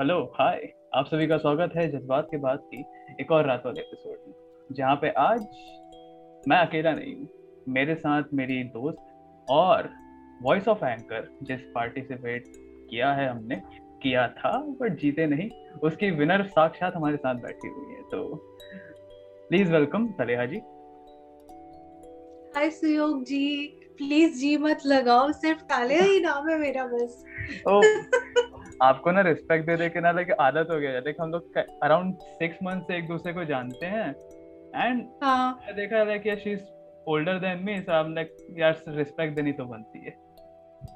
Hello hi. आप सभी का स्वागत है जज्बात के बाद की एक और रात वाले एपिसोड में जहाँ पे आज मैं अकेला नहीं हूँ मेरे साथ मेरी दोस्त और वॉइस ऑफ़ एंकर जिस पार्टिसिपेट किया है हमने किया था बट जीते नहीं उसकी विनर साक्षात हमारे साथ बैठी हुई है तो please welcome तलेहा ji. Hi Suyog ji. Please जी मत लगाओ सिर्फ़ तालिया ही नाम है मेरा बस। ओ, आपको ना रिस्पेक्ट दे दे के ना लाइक आदत हो गया लाइक हम लोग अराउंड सिक्स मंथ से एक दूसरे को जानते हैं। एंड हाँ। देखा लाइक यार she is older than me so I like यार रिस्पेक्ट देनी तो बनती है।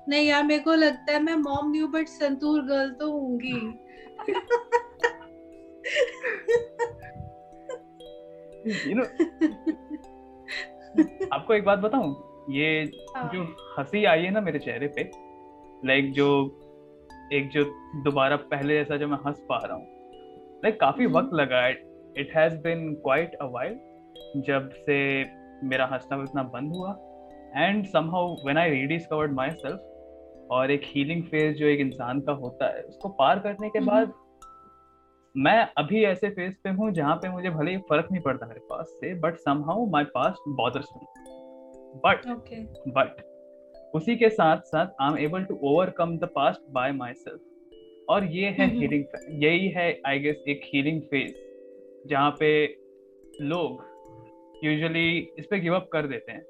नहीं यार मेरे को लगता है मैं mom new but Santoor girl तो होंगी। You know, आपको एक बात बताऊँ? ये हाँ. जो हँसी आई है ना मेरे चेहरे पे लाइक like जो एक जो दोबारा पहले जैसा जो मैं हंस पा रहा हूँ। लाइक काफ़ी हम्म। वक्त लगा it has been quite a while जब से मेरा हंसना उतना बंद हुआ। And somehow when I rediscovered myself और एक हीलिंग फ़ेज़ जो एक इंसान का होता है उसको पार करने के बाद हम्म। मैं अभी ऐसे फ़ेज़ पे हूँ जहाँ पे मुझे भले ही फ़र्क नहीं पड़ता मेरे पास से but somehow my past bothers me but but उसी के साथ साथ I am able to overcome the past by myself और ये है हीलिंग. यही है आई गेस एक हीलिंग फ़ेज़ जहाँ पे लोग यूजुअली इस पे गिव अप कर देते हैं।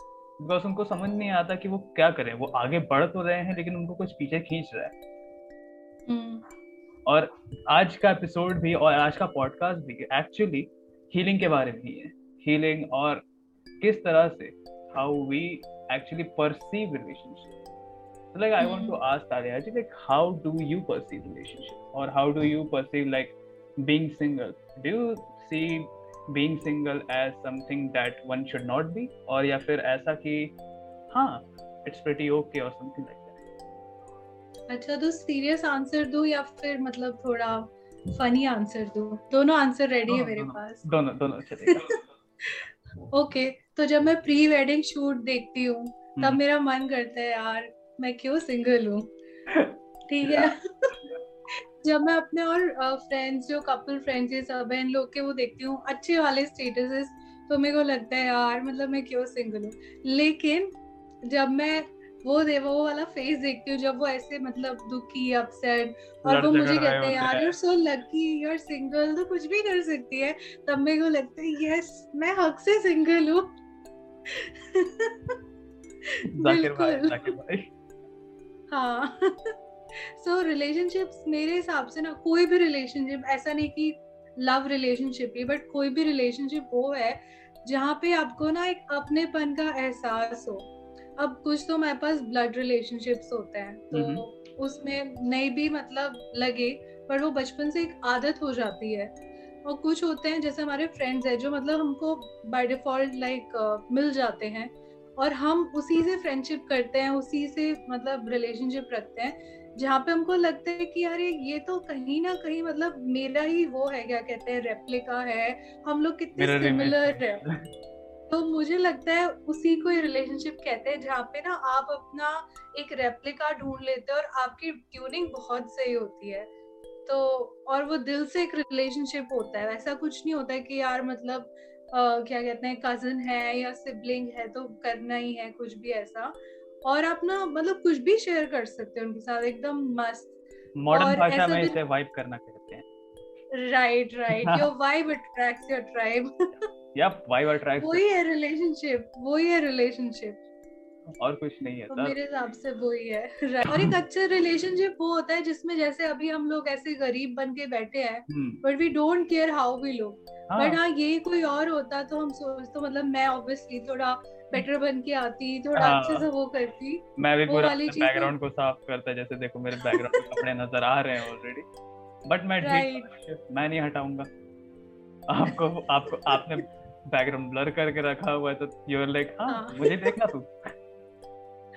बिकॉज़ उनको समझ नहीं आता कि वो क्या करें। वो आगे बढ़ तो रहे हैं लेकिन उनको कुछ पीछे खींच रहा है। mm. और आज का एपिसोड भी और आज का पॉडकास्ट भी एक्चुअली हीलिंग के बारे में ही है। हीलिंग और किस तरह से how we actually perceive relationship so like i want to hmm. ask Talia, like how do you perceive relationship or how do you perceive like being single do you see being single as something that one should not be or या फिर ऐसा कि हाँ it's pretty okay or something like that अच्छा तो serious answer दो या फिर मतलब थोड़ा फनी आंसर दो दोनों आंसर रेडी है मेरे पास दोनों दोनों चलेगा ओके तो जब मैं प्री वेडिंग शूट देखती हूँ तब हम्म। मेरा मन करता है यार मैं क्यों सिंगल हूँ? ठीक है। जब मैं अपने और फ्रेंड्स जो कपल फ्रेंड्स ये सब हैं इन लोग के वो देखती हूँ अच्छे वाले स्टेटसेस तो मेरे को लगता है यार मतलब मैं क्यों सिंगल हूँ? लेकिन जब मैं वो दे वो वाला फेस देखती हूँ जब वो ऐसे मतलब दुखी अपसेट और वो मुझे कहते हैं यार you're so lucky you are single तो कुछ भी कर सकती है। तब मेरे को लगता है यस मैं हक से सिंगल हूँ. बिल्कुल। हाँ। सो रिलेशनशिप्स मेरे हिसाब से ना कोई भी रिलेशनशिप ऐसा नहीं कि लव रिलेशनशिप ही बट कोई भी रिलेशनशिप वो है जहाँ पे आपको ना एक अपनेपन का एहसास हो। अब कुछ तो हमारे पास ब्लड रिलेशनशिप्स होते हैं तो उसमें नहीं भी मतलब लगे पर वो बचपन से एक आदत हो जाती है। और कुछ होते हैं जैसे हमारे फ्रेंड्स हैं जो मतलब हमको बाय डिफ़ॉल्ट लाइक मिल जाते हैं और हम उसी से फ्रेंडशिप करते हैं उसी से मतलब रिलेशनशिप रखते हैं जहाँ पे हमको लगता है कि यार ये तो कहीं ना कहीं मतलब मेरा ही वो है क्या कहते हैं रेप्लिका है हम लोग कितने सिमिलर है। तो मुझे लगता है उसी को रिलेशनशिप कहते हैं जहाँ पे ना आप अपना एक रेप्लिका ढूंढ लेते हो और आपकी ट्यूनिंग बहुत सही होती है। तो और वो दिल से एक रिलेशनशिप होता है। ऐसा कुछ नहीं होता है कि यार मतलब आ, क्या कहते हैं कज़न है या सिबलिंग है तो करना ही है कुछ भी ऐसा। और आप ना मतलब कुछ भी शेयर कर सकते हैं उनके साथ एकदम मस्त। मॉडर्न भाषा में इसे वाइब करना कहते हैं। Right right your vibe attracts your tribe yup vibe attracts वही है रिलेशनशिप वही है रिलेशनशिप और कुछ नहीं है तो मेरे हिसाब से वही है। और एक अच्छा रिलेशनशिप वो होता है जिसमें जैसे अभी हम लोग ऐसे गरीब बन के बैठे हैं but we don't care how we लोग बट हाँ। ये कोई और होता तो हम सोच तो मतलब मैं ऑब्वियसली थोड़ा बेटर बन के आती थोड़ा हाँ, अच्छे से वो करती। मैं भी पूरा बैकग्राउंड को साफ़ करता जैसे देखो मेरे बैकग्राउंड कपड़े नज़र आ रहे हैं ऑलरेडी बट मैं ठीक मैं नहीं हटाऊँगा। आपको आपको आपने बैकग्राउंड ब्लर करके रखा हुआ है तो यूर लाइक हाँ, मुझे देखना तू।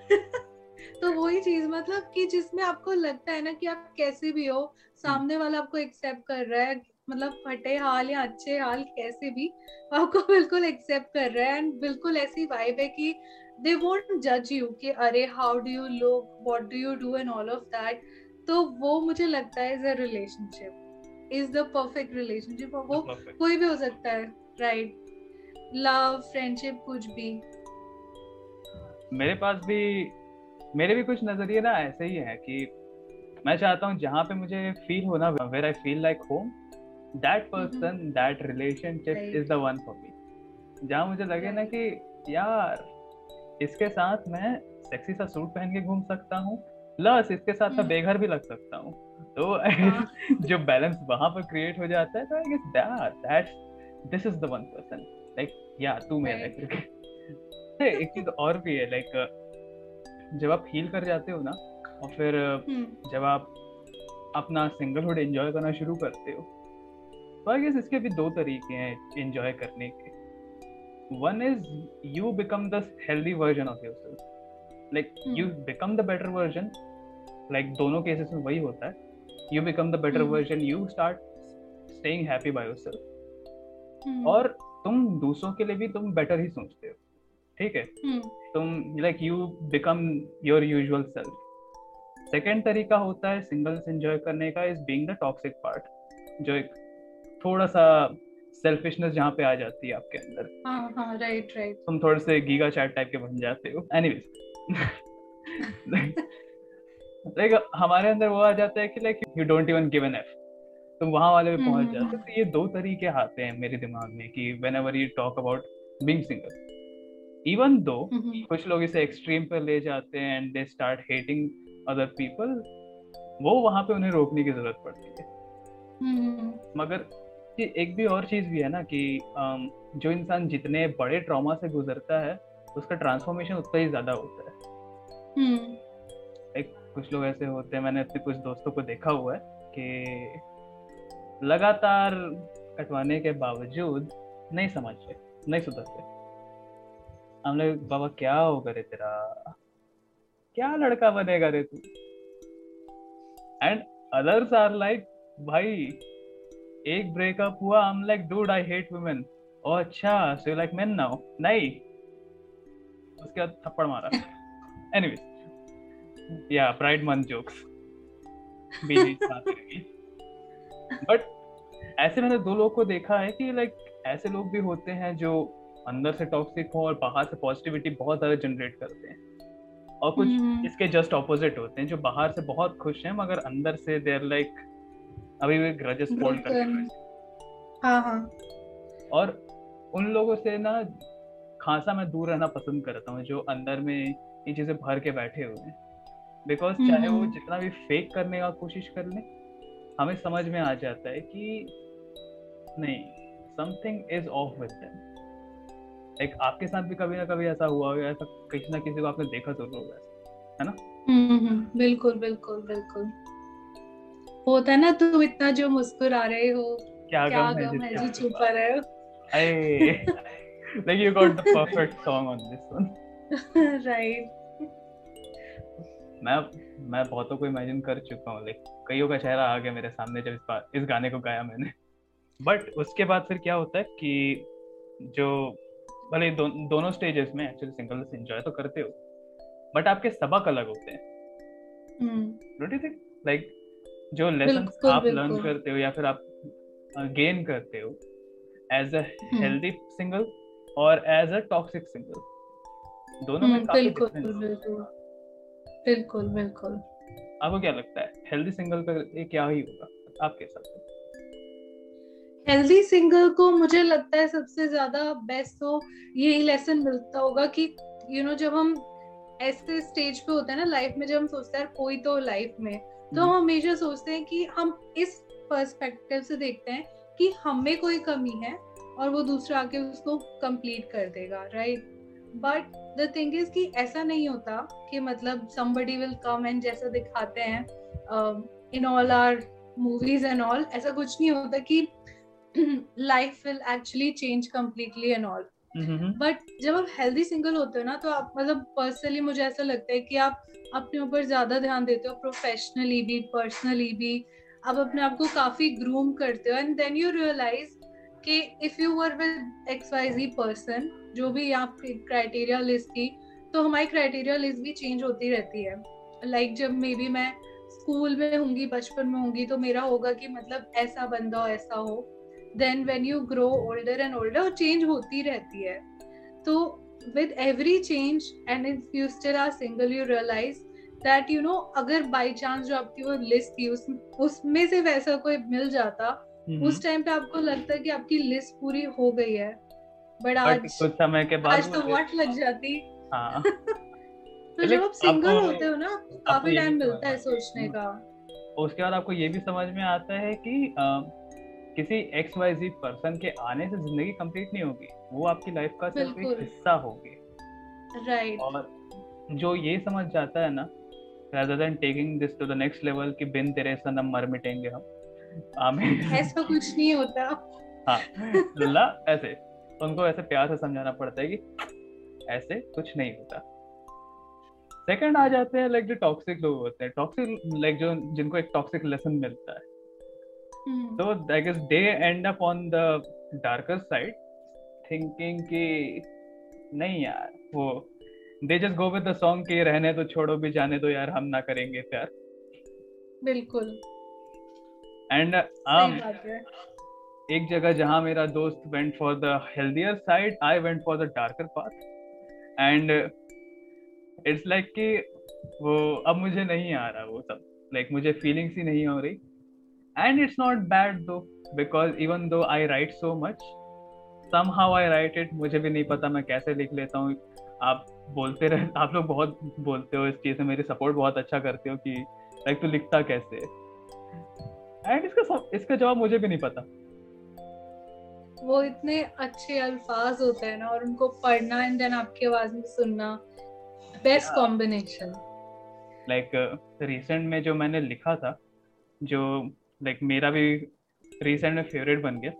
तो वही चीज़ मतलब कि जिसमें आपको लगता है ना कि आप कैसे भी हो सामने वाला आपको एक्सेप्ट कर रहा है मतलब फटे हाल या अच्छे हाल कैसे भी आपको बिल्कुल एक्सेप्ट कर रहा है एंड बिल्कुल ऐसी वाइब है कि दे वोंट जज यू कि अरे how do you look what do you do and all of that तो वो मुझे लगता है is a relationship is the perfect relationship वो कोई भी हो सकता है राइट लव फ्रेंडशिप कुछ भी। मेरे पास भी मेरे भी कुछ नज़रिए ना ऐसे ही है कि मैं चाहता हूँ जहाँ पे मुझे फील हो ना where I feel like home that person that relationship is the one for me जहाँ मुझे लगे ना कि यार इसके साथ मैं सेक्सी सा सूट पहन के घूम सकता हूँ प्लस इसके साथ मैं हम्म। बेघर भी लग सकता हूँ। तो हाँ. जो बैलेंस वहाँ पर क्रिएट हो जाता है तो I guess that that this is the one person like या तू मेरा एक चीज़ और भी है लाइक जब आप हील कर जाते हो ना और फिर हम्म। जब आप अपना सिंगलहुड एंजॉय करना शुरू करते हो तो आई गेस इसके भी दो तरीके हैं एंजॉय करने के। One is you become the healthy version of yourself like you become the better version like दोनों केसेस में वही होता है। You become the better version you start staying happy by yourself और तुम दूसरों के लिए भी तुम बेटर ही सोचते हो ठीक है? hmm. तुम like you become your usual self second तरीका होता है सिंगल्स एंजॉय करने का is being the toxic part जो एक थोड़ा सा सेल्फिशनेस जहाँ पे आ जाती है आपके अंदर। हाँ हाँ राइट राइट तुम थोड़े से गीगा चैट टाइप के बन जाते हो। एनीवेज लाइक हमारे अंदर वो आ जाता है कि like you don't even give an F तुम वहाँ वाले पे पहुँच हम्म, जाते हो। तो ये दो तरीके आते हैं मेरे दिमाग में कि whenever you talk about being single even though कुछ लोग इसे एक्सट्रीम पर ले जाते हैं and they start hating other people वो वहाँ पे उन्हें रोकने की ज़रूरत पड़ती है। हम्म। मगर एक भी और चीज़ भी है ना कि जो इंसान जितने बड़े ट्रॉमा से गुजरता है उसका ट्रांसफॉर्मेशन उतना ही ज़्यादा होता है। हम्म। एक कुछ लोग ऐसे होते हैं मैंने अपने कुछ दोस्तों को देखा हुआ है कि लगातार कटवाने के बावजूद नहीं समझते नहीं सुधरते हम लोग, बाबा, क्या होगा रे तेरा? क्या लड़का बनेगा रे तू? एंड अदर्स आर लाइक भाई, एक ब्रेकअप हुआ I am like dude I hate women oh अच्छा so you like men now नहीं. उसके बाद थप्पड़ मारा। एनीवेज या प्राइड मंथ जोक्स बट ऐसे मैंने दो लोग को देखा है कि लाइक ऐसे लोग भी होते हैं जो अंदर से टॉक्सिक हो और बाहर से पॉजिटिविटी बहुत ज़्यादा जनरेट करते हैं। और कुछ mm-hmm. इसके जस्ट ऑपोजिट होते हैं जो बाहर से बहुत खुश हैं मगर अंदर से देर लाइक like, अभी भी ग्रजेस होल्ड कर हाँ। हाँ और उन लोगों से ना खासा मैं दूर रहना पसंद करता हूँ जो अंदर में ये चीज़ें भर के बैठे हुए हैं। Because mm-hmm. चाहे वो जितना भी फेक करने का कोशिश कर ले हमें समझ में आ जाता है कि नहीं something is off with them like आपके साथ भी कभी ना कभी ऐसा हुआ होगा ऐसा किसी ना किसी को आपने देखा ज़रूर होगा है ना? हम्म, हम्म बिल्कुल बिल्कुल बिल्कुल। होता है ना तुम इतना जो मुस्कुरा रहे हो क्या क्या गम है जी छुपा रहे हो। like you got the perfect song on this one. Right. मैं मैं बहुतों को इमेजिन कर चुका हूँ लाइक कईयों का चेहरा आ गया मेरे सामने जब इस बार इस गाने को गाया मैंने। बट उसके बाद फिर क्या होता है कि जो भले दो, दोनों स्टेजेस में एक्चुअली सिंगल एंजॉय तो करते हो बट आपके सबक अलग होते हैं। डोंट यू थिंक लाइक जो लेसन आप लर्न करते हो या फिर आप गेन करते हो एज अ हेल्दी सिंगल और एज अ टॉक्सिक सिंगल दोनों में काफ़ी बिल्कुल। बिल्कुल बिल्कुल। आपको क्या लगता है हेल्दी सिंगल का क्या ही होगा? आपके हिसाब से। हेल्दी सिंगल को मुझे लगता है सबसे ज़्यादा बेस्ट तो यही लेसन मिलता होगा कि यू you नो know, जब हम ऐसे स्टेज पे होते हैं ना लाइफ में जब हम सोचते हैं कोई तो लाइफ में। तो हम हमेशा सोचते हैं कि हम इस पर्सपेक्टिव से देखते हैं कि हमें कोई कमी है और वो दूसरा आके उसको कंप्लीट कर देगा right but the thing is कि ऐसा नहीं होता कि मतलब समबडी विल कम एंड जैसा दिखाते हैं in all our movies and all ऐसा कुछ नहीं होता कि life will actually change completely and all but जब आप हेल्दी सिंगल होते हो ना तो आप मतलब पर्सनली मुझे ऐसा लगता है कि आप अपने ऊपर ज़्यादा ध्यान देते हो प्रोफेशनली भी पर्सनली भी। आप अपने आप को काफ़ी ग्रूम करते हो एंड देन यू रियलाइज़ कि if you were with X Y Z person जो भी आपकी क्राइटेरिया लिस्ट थी तो हमारी क्राइटेरिया लिस्ट भी चेंज होती रहती है। लाइक like जब मे बी मैं स्कूल में होंगी, बचपन में होंगी तो मेरा होगा कि मतलब ऐसा बंदा हो, ऐसा हो। Then when you grow older and older change होती रहती है। तो with every change and if you still are single, you realize that, you know, अगर बाई चांस जो आपकी वो लिस्ट थी, उस, उसमें से वैसा कोई मिल जाता उस टाइम पे आपको लगता है कि आपकी लिस्ट पूरी हो गई है बट आज कुछ समय के बाद आज तो व्हाट लग जाती? हाँ। तो जब आप सिंगल होते हो ना काफ़ी टाइम मिलता है सोचने का। उसके बाद आपको ये भी समझ में आता है कि आ, किसी एक्स वाई जी पर्सन के आने से ज़िंदगी कंप्लीट नहीं होगी वो आपकी लाइफ का सिर्फ़ एक हिस्सा होगी राइट और जो ये समझ जाता है ना rather than taking this to the next level कि बिन तेरे सनम मर मिटेंगे हम आमीन ऐसा कुछ नहीं होता। हाँ लल्ला ऐसे। उनको ऐसे प्यार से समझाना पड़ता है कि ऐसे कुछ नहीं होता। सेकंड आ जाते हैं लाइक जो टॉक्सिक लोग होते हैं। टॉक्सिक लाइक जो जिनको एक टॉक्सिक लेसन मिलता है। तो I guess they end up on the darker side thinking कि नहीं यार वो they just go with the song के रहने तो छोड़ो भी जाने दो यार हम ना करेंगे प्यार। बिल्कुल। एंड um एक जगह जहाँ मेरा दोस्त went for the healthier side I went for the darker path and it's like कि वो अब मुझे नहीं आ रहा वो सब। लाइक like, मुझे फीलिंग्स ही नहीं हो रही। And it's not bad though because even though I write so much somehow I write it मुझे भी नहीं पता मैं कैसे लिख लेता हूँ। आप बोलते रहे आप लोग बहुत बोलते हो इस चीज़ से मेरी सपोर्ट बहुत अच्छा करते हो कि लाइक तू लिखता कैसे? एंड इसका इसका जवाब मुझे भी नहीं पता। वो इतने अच्छे अल्फाज होते हैं ना और उनको पढ़ना एंड देन आपकी आवाज़ में सुनना बेस्ट कॉम्बिनेशन लाइक रिसेंट में जो मैंने लिखा था जो लाइक like, मेरा भी रिसेंट में फेवरेट बन गया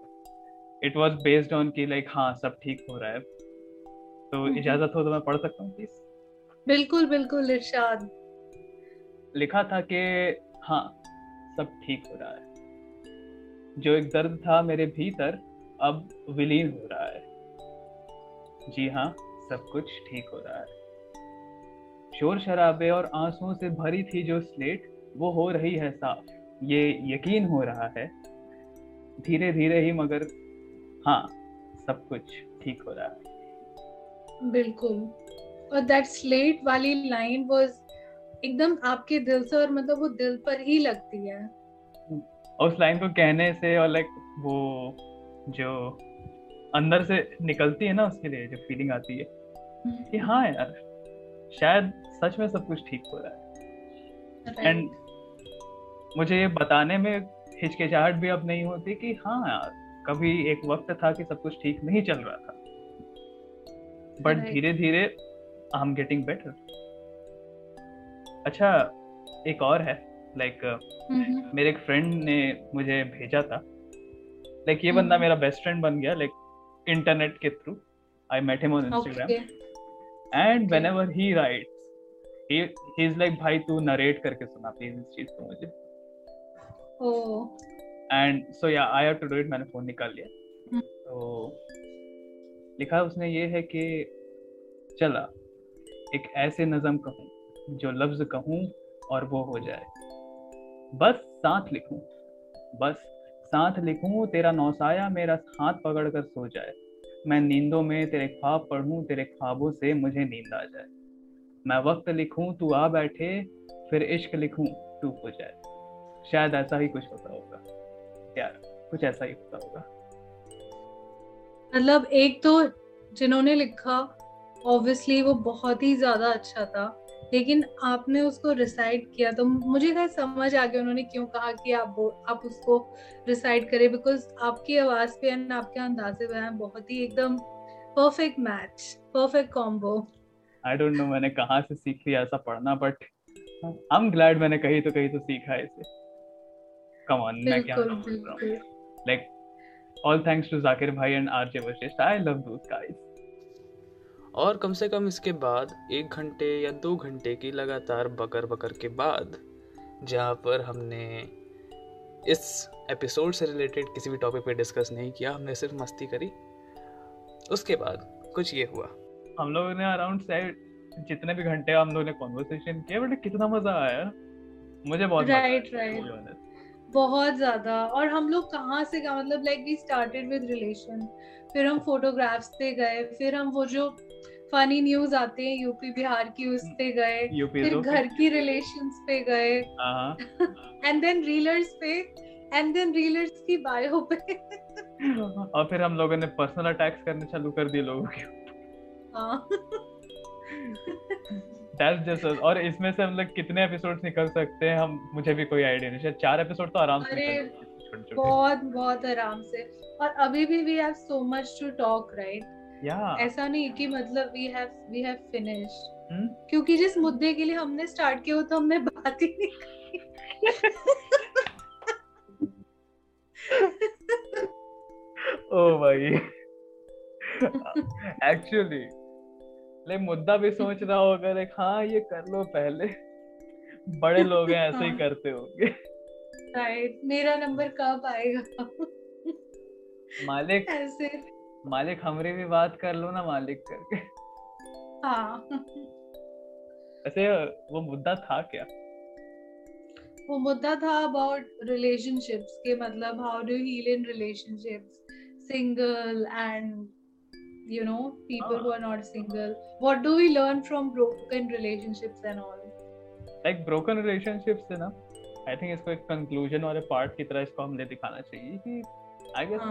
इट वाज बेस्ड ऑन कि लाइक हाँ सब ठीक हो रहा है। तो हम्म। इजाज़त हो तो मैं पढ़ सकता हूँ प्लीज़ बिल्कुल बिल्कुल इरशाद। लिखा था कि हाँ सब ठीक हो रहा है। जो एक दर्द था मेरे भीतर, अब विलीन हो रहा है। जी हाँ सब कुछ ठीक हो रहा है। शोर शराबे और आंसुओं से भरी थी जो स्लेट, वो हो रही है साफ़। ये यकीन हो रहा है। धीरे धीरे ही मगर हाँ सब कुछ ठीक हो रहा है। बिल्कुल। और दैट स्लेट वाली लाइन वाज एकदम आपके दिल से और मतलब वो दिल पर ही लगती है। और उस लाइन को कहने से और लाइक वो जो अंदर से निकलती है ना उसके लिए जो फीलिंग आती है कि हम्म। हाँ यार शायद सच में सब कुछ ठीक हो रहा है। एंड मुझे ये बताने में हिचकिचाहट भी अब नहीं होती कि हाँ यार कभी एक वक्त था कि सब कुछ ठीक नहीं चल रहा था। बट धीरे धीरे आई एम गेटिंग बेटर अच्छा एक और है लाइक like. मेरे एक फ्रेंड ने मुझे भेजा था। लाइक like, ये. बंदा मेरा बेस्ट फ्रेंड बन गया लाइक इंटरनेट के through I met him on Instagram and whenever he write he is like भाई तू नरेट करके सुना प्लीज़ इस चीज़ को मुझे। And so yeah I have to do it मैंने फ़ोन निकाल लिया। hmm. तो लिखा उसने ये है कि चला एक ऐसे नज़म कहूँ जो लफ्ज कहूँ और वो हो जाए। बस साथ लिखूं। बस साथ लिखूं, तेरा नौसाया मेरा हाथ पकड़ कर सो जाए। मैं नींदों में तेरे ख्वाब पढ़ूं, तेरे ख्वाबों से मुझे नींद आ जाए। मैं वक्त लिखूं, तू आ बैठे, फिर इश्क लिखूं, तू हो जाए। शायद ऐसा ही कुछ होता होगा। यार, कुछ ऐसा ही होता होगा। मतलब एक तो जिन्होंने लिखा ऑब्वियसली वो बहुत ही ज़्यादा अच्छा था। लेकिन आपने उसको रिसाइड किया तो मुझे क्या समझ आ गया उन्होंने क्यों कहा कि आप आप उसको रिसाइड करें बिकॉज़ आपकी आवाज़ पे एंड आपके अंदाजे बयान बहुत ही एकदम perfect match perfect combo I don't know मैंने कहाँ से सीख लिया ऐसा पढ़ना बट आई एम ग्लैड मैंने कहीं तो कहीं तो सीखा इसे। कम ऑन मैं क्या like all thanks to Zakir भाई and RJ Vashishth I love those guys और कम से कम इसके बाद एक घंटे या दो घंटे की लगातार बकर बकर के बाद जहाँ पर हमने इस एपिसोड से रिलेटेड किसी भी टॉपिक पे डिस्कस नहीं किया हमने सिर्फ़ मस्ती करी। उसके बाद कुछ ये हुआ। हम लोगों ने अराउंड जितने भी घंटे हम लोगों ने कॉन्वर्सेशन किया बट कितना मज़ा आया। मुझे बहुत राइट राइट बहुत ज़्यादा। और हम लोग कहाँ से मतलब like we started with relation फिर हम फोटोग्राफ्स पे गए फिर हम वो जो फनी न्यूज़ आते हैं यूपी बिहार की उस पे गए फिर घर की रिलेशंस पे गए। एंड देन रीलर्स पे एंड देन रीलर्स की बायो पे। और फिर हम लोगों ने पर्सनल अटैक्स करने चालू कर दिए लोगों के हाँ। दैट्स जस्ट और इसमें से हम लोग कितने एपिसोड्स निकल सकते हैं हम मुझे भी कोई आइडिया नहीं शायद चार एपिसोड तो आराम से बहुत बहुत आराम से। और अभी भी we have so much to talk right या ऐसा नहीं कि मतलब we have we have finish क्योंकि जिस मुद्दे के लिए हमने स्टार्ट किया तो हमने बात ही नहीं ओ भाई एक्चुअली ले मुद्दा भी सोच रहा होगा देख हाँ ये कर लो पहले। बड़े लोग हैं ऐसे ही हाँ। करते होंगे। राइट मेरा नंबर कब आएगा? मालिक ऐसे। मालिक हमरे भी बात कर लो ना मालिक करके। हाँ। ऐसे वो मुद्दा था क्या? वो मुद्दा था अबाउट रिलेशनशिप्स के मतलब how do heal in relationships single and you know people who are not single. What do we learn from broken relationships and all? Like broken relationships है ना आई थिंक इसको एक कंक्लूजन वाले part की तरह इसको हमने दिखाना चाहिए कि आई गेस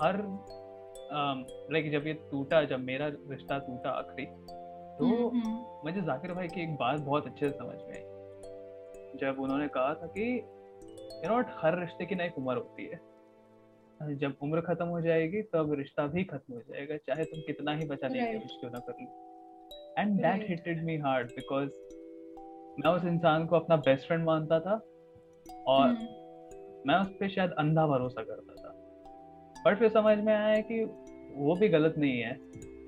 हर लाइक um, जब ये टूटा जब मेरा रिश्ता टूटा आखिरी तो हम्म, हम्म। मुझे जाकिर भाई की एक बात बहुत अच्छे से समझ में आई। जब उन्होंने कहा था कि यू नो हर रिश्ते की ना एक उम्र होती है। जब उम्र खत्म हो जाएगी तब रिश्ता भी खत्म हो जाएगा चाहे तुम कितना ही बचाने की कोशिश क्यों ना कर लो। And that hitted me hard because मैं उस इंसान को अपना बेस्ट फ्रेंड मानता था और हम्म। मैं उस पर शायद अंधा भरोसा करता था। बट फिर समझ में आया कि वो भी गलत नहीं है।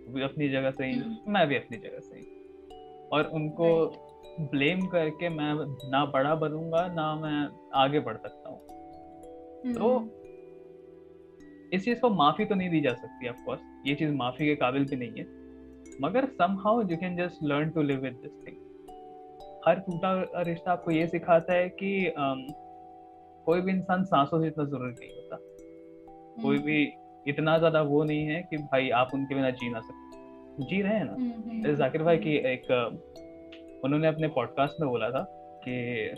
भी अपनी जगह सही हम्म। मैं भी अपनी जगह सही और उनको ब्लेम करके मैं ना बड़ा बनूँगा ना मैं आगे बढ़ सकता हूँ। तो हम्म। इस चीज़ को माफ़ी तो नहीं दी जा सकती ऑफ़ कोर्स ये चीज़ माफ़ी के काबिल भी नहीं है। मगर somehow you can just learn to live with this thing हर टूटा रिश्ता आपको ये सिखाता है कि um, कोई भी इंसान सांसों से इतना ज़रूरी नहीं होता। कोई हम्म। भी इतना ज़्यादा वो नहीं है कि भाई आप उनके बिना जी ना सकते जी रहे हैं ना? हम्म, हम्म, जाकिर भाई की एक उन्होंने अपने पॉडकास्ट में बोला था कि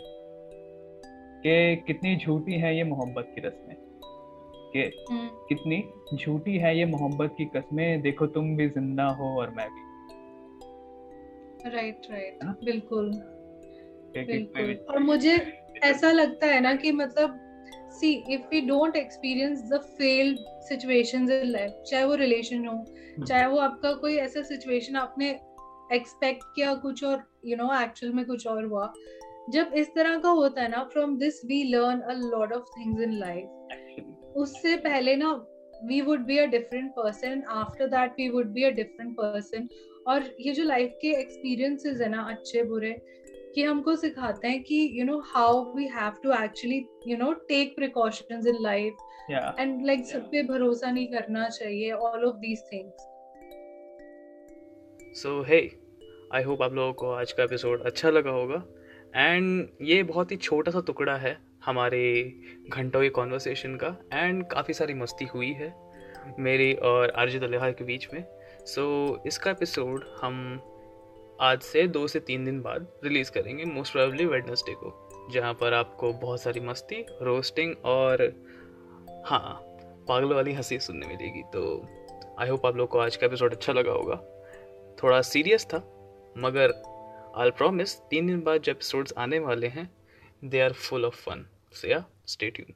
कि कितनी झूठी है ये मोहब्बत की रस्में। कि कितनी झूठी है ये मोहब्बत की कस्में देखो तुम भी ज़िंदा हो और मैं भी। राइट राइट बिल्कुल। बिल्कुल। और मुझे ऐसा लगता है ना कि मतलब see if we don't experience the failed situations in life चाहे वो रिलेशन हो hmm. चाहे वो आपका कोई ऐसा सिचुएशन आपने एक्सपेक्ट किया कुछ और यू नो एक्चुअल में कुछ और हुआ जब इस तरह का होता है ना from this we learn a lot of things in life उससे पहले ना we would be a different person after that we would be a different person और ये जो लाइफ के एक्सपीरियंसेस है ना अच्छे बुरे कि हमको सिखाते हैं कि you know how we have to actually you know take precautions in life and like सब पे भरोसा नहीं करना चाहिए all of these things so hey I hope आप लोगों को आज का एपिसोड अच्छा लगा होगा. एंड ये बहुत ही छोटा सा टुकड़ा है हमारे घंटों के कॉन्वर्सेशन का एंड काफ़ी सारी मस्ती हुई है मेरी और अर्जित अलिहा के बीच में. सो so, इसका एपिसोड हम आज से दो से तीन दिन बाद रिलीज़ करेंगे मोस्ट प्रोबेबली वेडनेसडे को, जहाँ पर आपको बहुत सारी मस्ती रोस्टिंग और हाँ पागल वाली हँसी सुनने मिलेगी। तो आई होप आप लोग को आज का एपिसोड अच्छा लगा होगा। थोड़ा सीरियस था, मगर आई प्रॉमिस तीन दिन बाद जो एपिसोड्स आने वाले हैं they are full of fun so stay tune